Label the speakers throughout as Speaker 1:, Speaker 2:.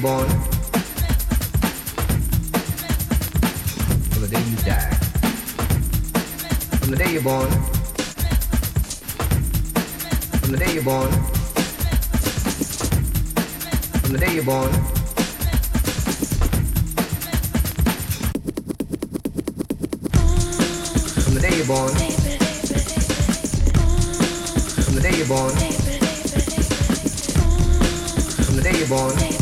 Speaker 1: born, the day you die. From the day you're born, from the day you're born, from the day you're born. From the day you're born, from the day you're born, from the day you're born.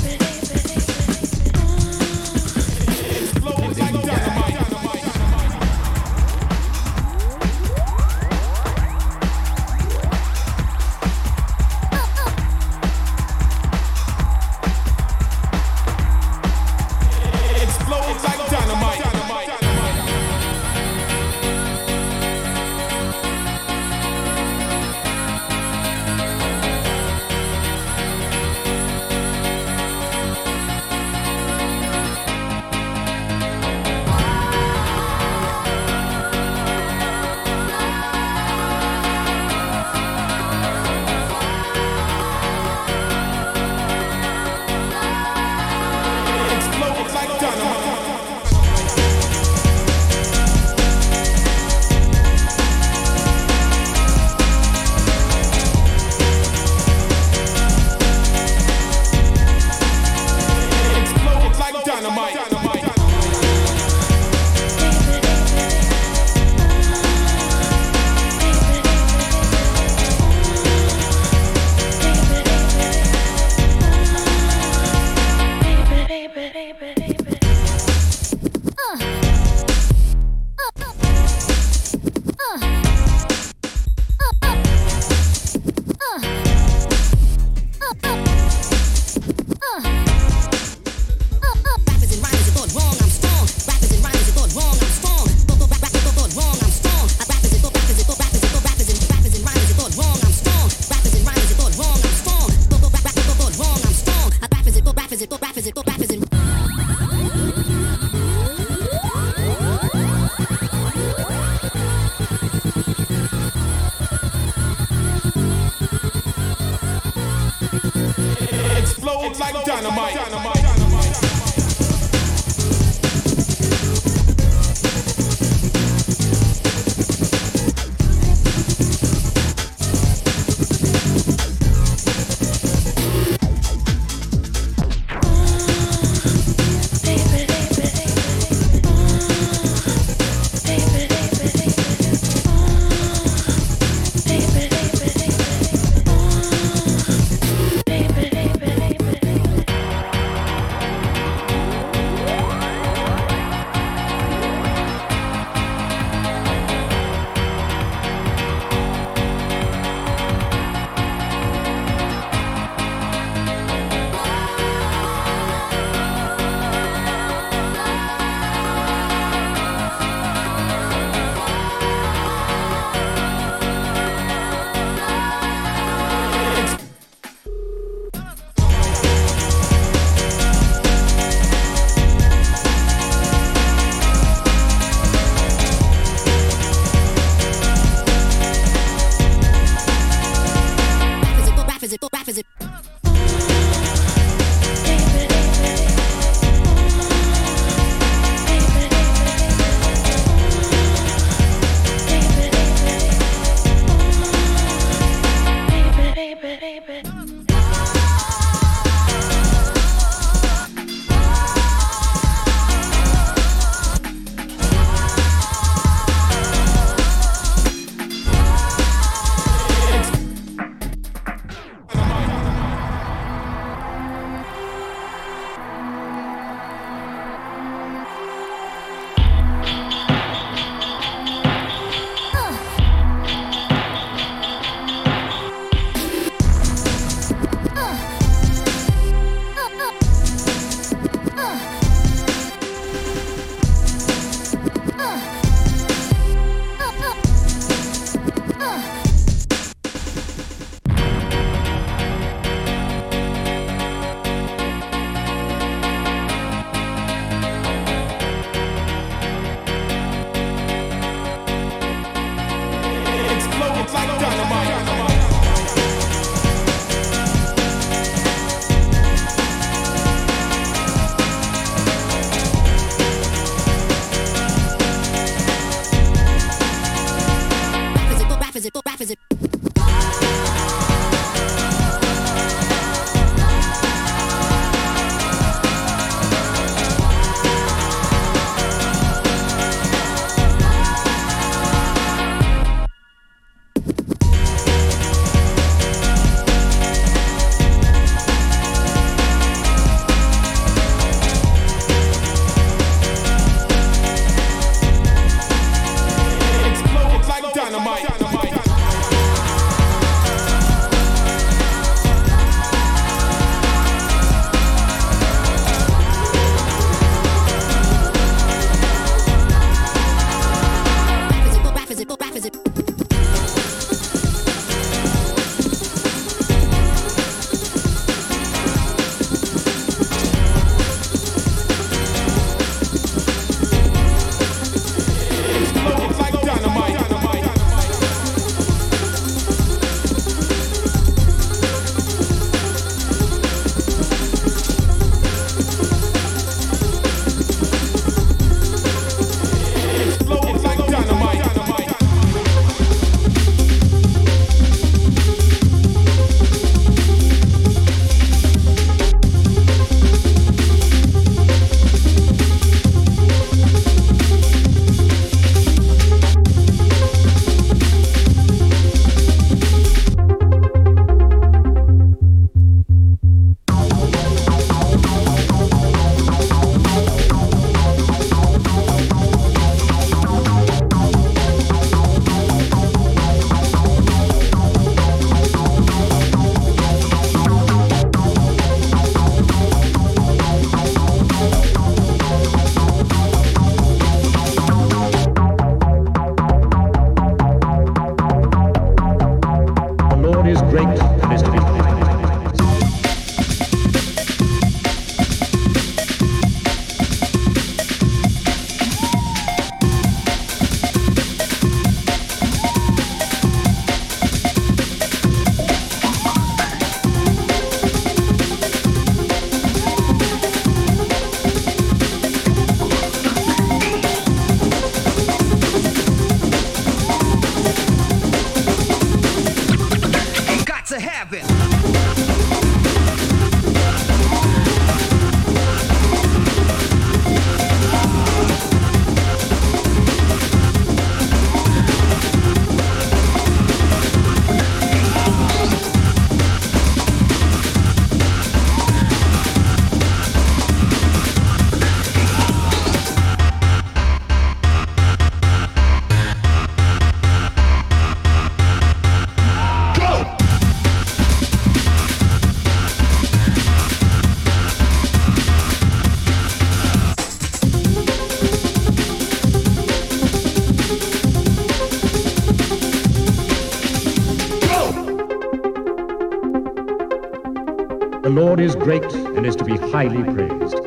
Speaker 2: Lord is great and is to be highly praised.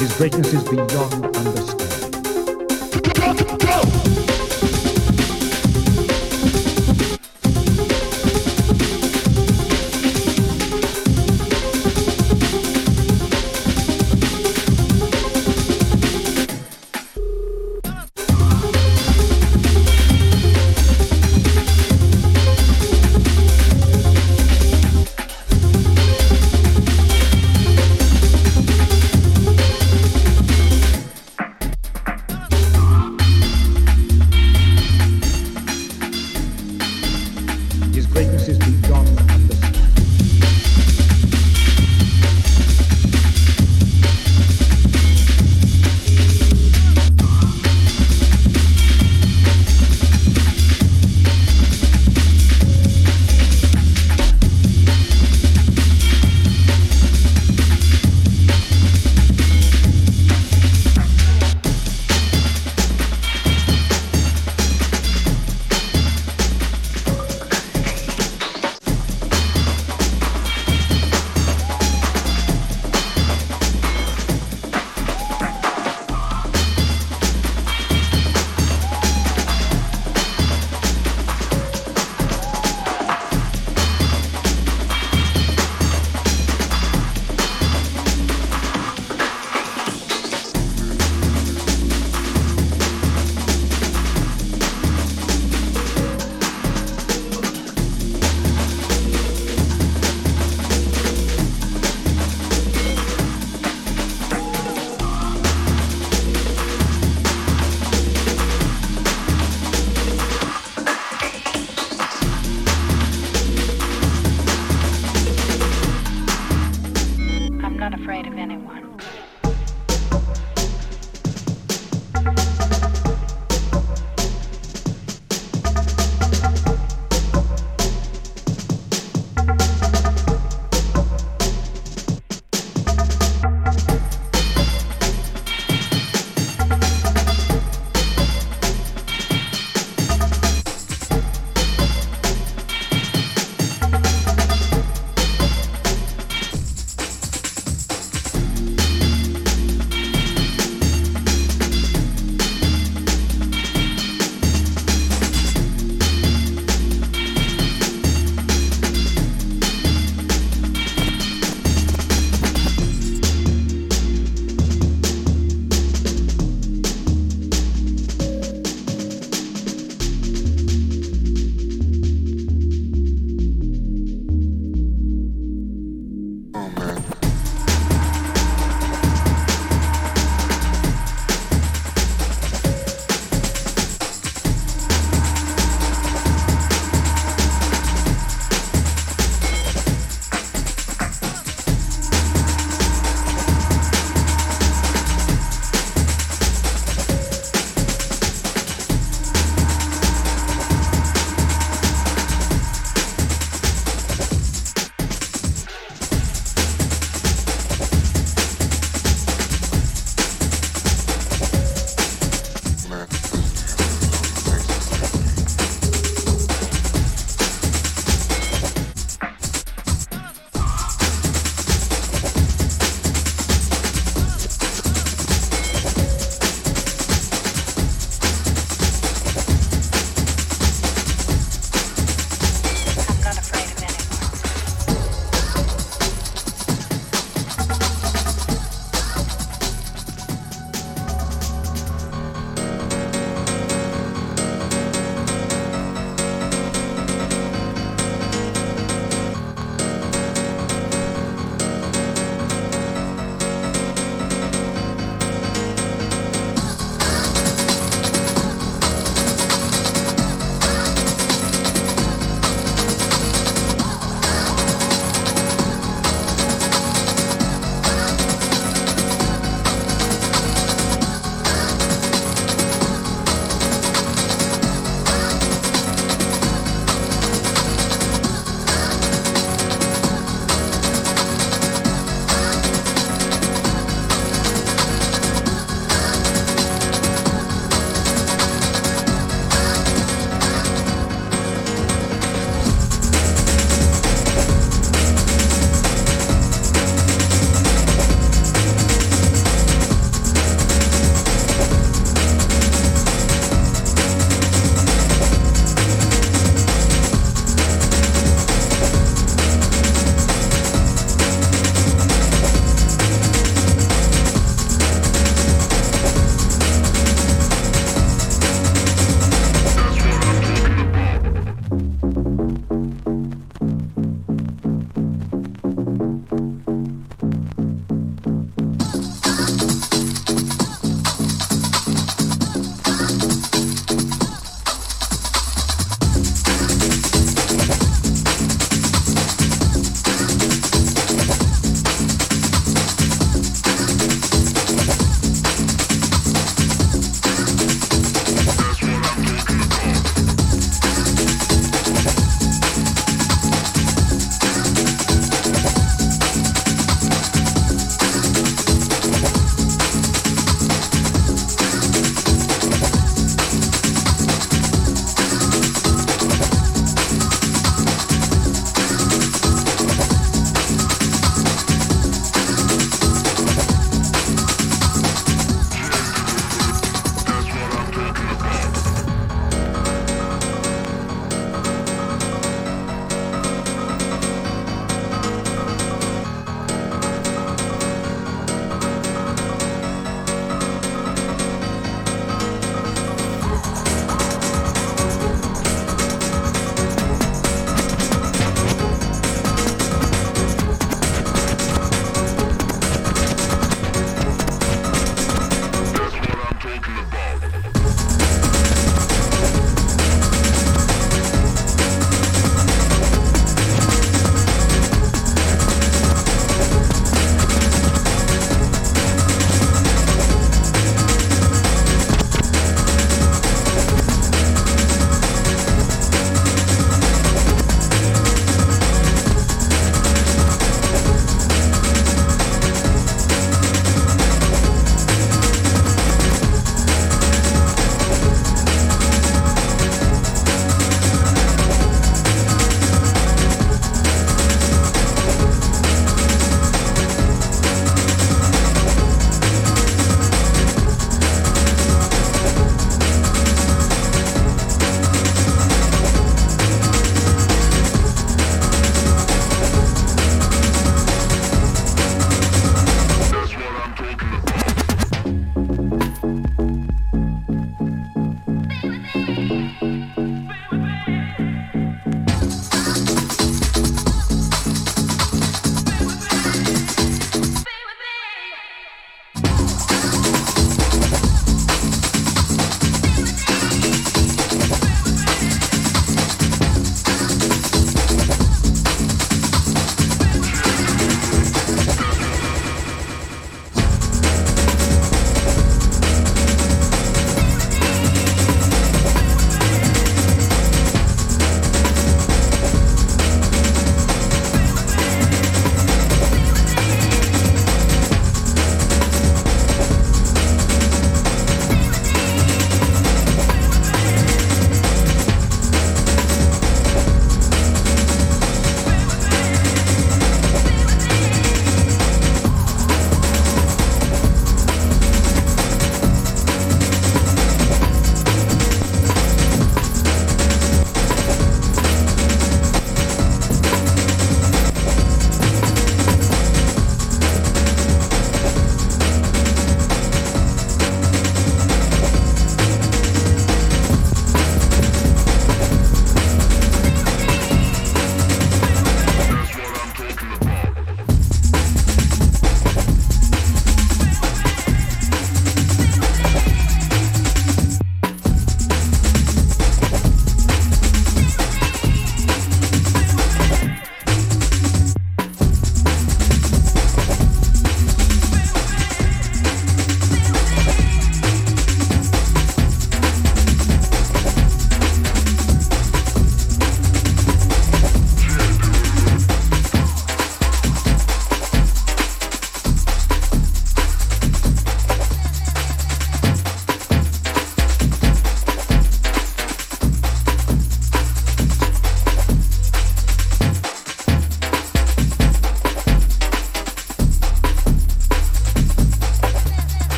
Speaker 2: His greatness is beyond understanding.